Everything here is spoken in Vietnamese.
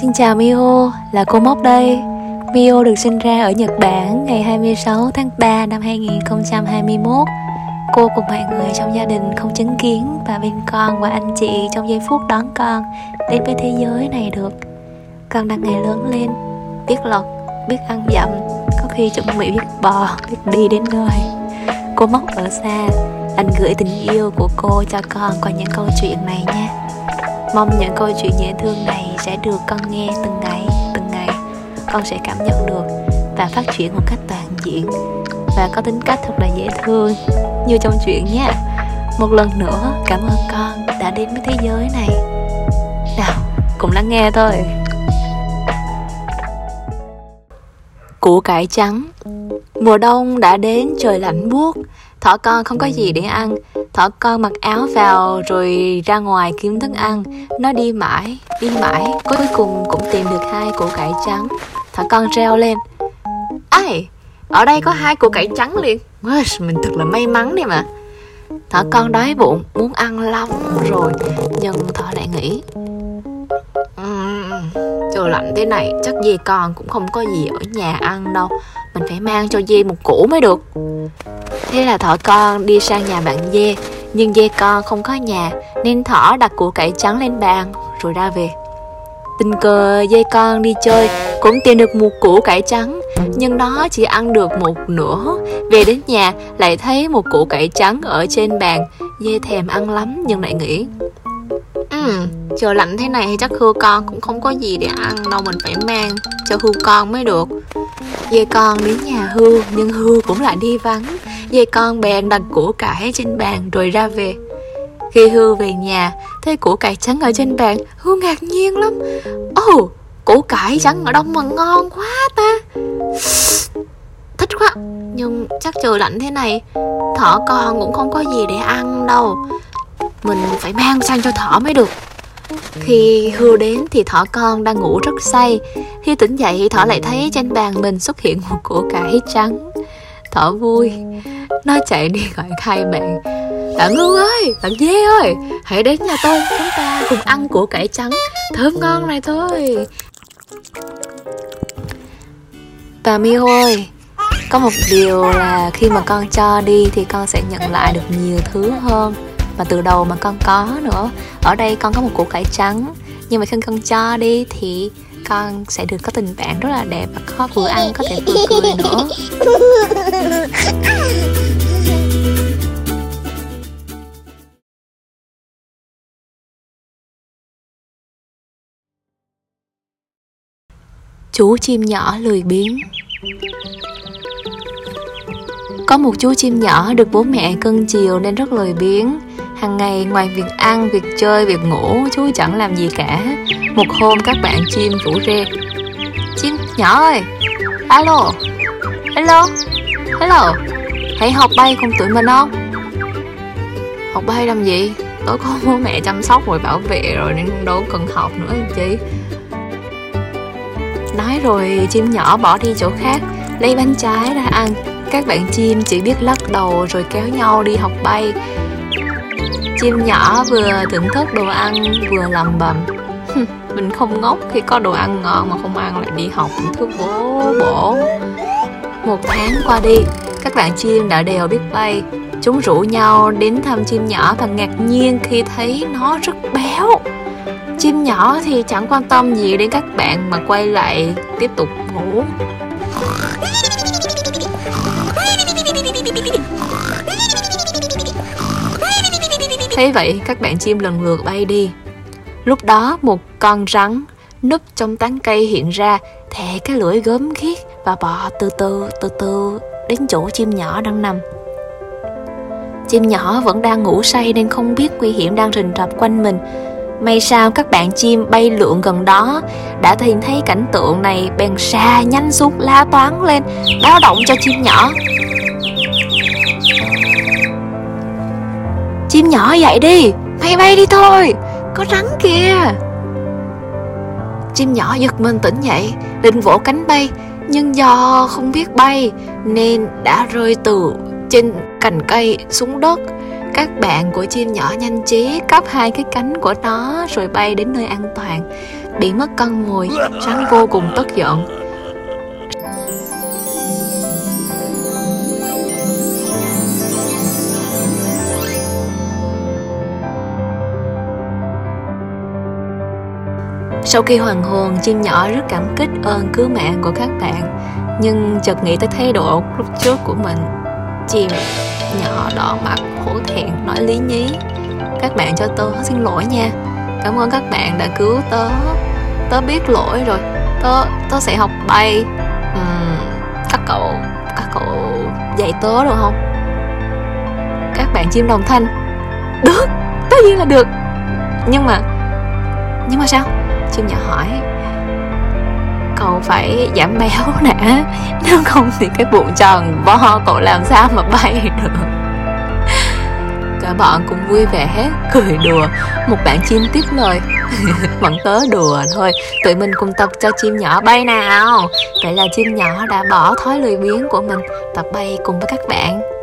Xin chào Mio, là cô Mốc đây. Mio được sinh ra ở Nhật Bản ngày 26 tháng 3 năm 2021. Cô cùng mọi người trong gia đình không chứng kiến và bên con và anh chị trong giây phút đón con đến với thế giới này được. Con đang ngày lớn lên, biết lật, biết ăn dặm, có khi chuẩn bị biết bò, biết đi đến nơi. Cô Mốc ở xa, anh gửi tình yêu của cô cho con qua những câu chuyện này nha. Mong những câu chuyện dễ thương này sẽ được con nghe từng ngày, từng ngày. Con sẽ cảm nhận được và phát triển một cách toàn diện Và có tính cách thật là dễ thương. Như trong chuyện nhé. Một lần nữa cảm ơn con đã đến với thế giới này. Nào, cùng lắng nghe thôi. Củ cải trắng. Mùa đông đã đến trời lạnh buốt. Thỏ con không có gì để ăn. Thỏ con mặc áo vào rồi ra ngoài kiếm thức ăn. Nó đi mãi, đi mãi Cuối cùng cũng tìm được hai củ cải trắng. Thỏ con reo lên. Ai, ở đây có hai củ cải trắng liền. Mình thật là may mắn đi mà. Thỏ con đói bụng, muốn ăn lắm rồi Nhưng thỏ lại nghĩ Trời lạnh thế này chắc dê con cũng không có gì ở nhà ăn đâu. Mình phải mang cho dê một củ mới được. Thế là thỏ con đi sang nhà bạn dê. Nhưng dê con không có nhà Nên thỏ đặt củ cải trắng lên bàn Rồi ra về. Tình cờ dê con đi chơi Cũng tìm được một củ cải trắng. Nhưng nó chỉ ăn được một nửa. Về đến nhà lại thấy một củ cải trắng ở trên bàn. Dê thèm ăn lắm nhưng lại nghĩ Ừ, trời lạnh thế này chắc hươu con cũng không có gì để ăn đâu Mình phải mang cho hươu con mới được. Dê con đến nhà hươu nhưng hươu cũng lại đi vắng. Dây con bèn đặt củ cải trên bàn rồi ra về. Khi hươu về nhà thấy củ cải trắng ở trên bàn Hươu ngạc nhiên lắm. Ồ, oh, củ cải trắng ở đâu mà ngon quá ta? Thích quá Nhưng chắc trời lạnh thế này Thỏ con cũng không có gì để ăn đâu. Mình phải mang sang cho thỏ mới được. Khi hươu đến thì thỏ con đang ngủ rất say. Khi tỉnh dậy thỏ lại thấy trên bàn mình xuất hiện một củ cải trắng. Thỏ vui. Nó chạy đi gọi khai bạn. Bạn Ngưu ơi, bạn Dê ơi Hãy đến nhà tôi, chúng ta cùng ăn củ cải trắng Thơm ngon này thôi. Và mi ơi Có một điều là khi mà con cho đi Thì con sẽ nhận lại được nhiều thứ hơn mà từ đầu mà con có nữa. Ở đây con có một củ cải trắng nhưng mà khi con cho đi thì con sẽ được có tình bạn rất là đẹp và có vừa ăn có thể vừa cười nữa. Chú chim nhỏ lười biếng. Có một chú chim nhỏ được bố mẹ cưng chiều nên rất lười biếng hàng ngày ngoài việc ăn, việc chơi, việc ngủ, chú chẳng làm gì cả. Một hôm các bạn chim rủ rê. Chim nhỏ ơi! Alo! Hello! Hello! Hãy học bay cùng tụi mình không? Học bay làm gì? Tớ có bố mẹ chăm sóc rồi bảo vệ rồi nên đâu cần học nữa chị. Nói rồi chim nhỏ bỏ đi chỗ khác, lấy bánh trái ra ăn. Các bạn chim chỉ biết lắc đầu rồi kéo nhau đi học bay. Chim nhỏ vừa thưởng thức đồ ăn vừa lầm bầm. Mình không ngốc khi có đồ ăn ngon mà không ăn lại đi học thứ bố bổ. Một tháng qua đi, các bạn chim đã đều biết bay. Chúng rủ nhau đến thăm chim nhỏ và ngạc nhiên khi thấy nó rất béo. Chim nhỏ thì chẳng quan tâm gì đến các bạn mà quay lại tiếp tục ngủ. Thế vậy, các bạn chim lần lượt bay đi. Lúc đó, một con rắn núp trong tán cây hiện ra, thè cái lưỡi gớm ghiếc và bò từ từ từ từ đến chỗ chim nhỏ đang nằm. Chim nhỏ vẫn đang ngủ say nên không biết nguy hiểm đang rình rập quanh mình. May sao các bạn chim bay lượn gần đó đã nhìn thấy cảnh tượng này bèn xa nhanh xuống la toán lên, báo động cho chim nhỏ. Chim nhỏ dậy đi. Mày bay đi thôi. Có rắn kìa. Chim nhỏ giật mình tỉnh dậy, Định vỗ cánh bay, Nhưng do không biết bay Nên đã rơi từ trên cành cây xuống đất. Các bạn của chim nhỏ nhanh trí cắp hai cái cánh của nó rồi bay đến nơi an toàn. Bị mất cân mồi, rắn vô cùng tức giận. Sau khi hoàng hồn, chim nhỏ rất cảm kích ơn cứu mạng của các bạn Nhưng chợt nghĩ tới thái độ lúc trước của mình. Chim nhỏ đỏ mặt, hổ thẹn, nói lý nhí. Các bạn cho tớ xin lỗi nha. Cảm ơn các bạn đã cứu tớ. Tớ biết lỗi rồi. Tớ, tớ sẽ học bay. Uhm, Các cậu, các cậu dạy tớ được không? Các bạn chim đồng thanh. Được, tất nhiên là được. Nhưng mà Nhưng mà sao? Chim nhỏ hỏi. Cậu phải giảm béo nè nếu không thì cái bụng tròn bo cậu làm sao mà bay được. Cả bọn cũng vui vẻ hết, cười đùa. Một bạn chim tiếp lời. Vẫn tớ đùa thôi, tụi mình cùng tập cho chim nhỏ bay nào. Vậy là chim nhỏ đã bỏ thói lười biếng của mình, tập bay cùng với các bạn.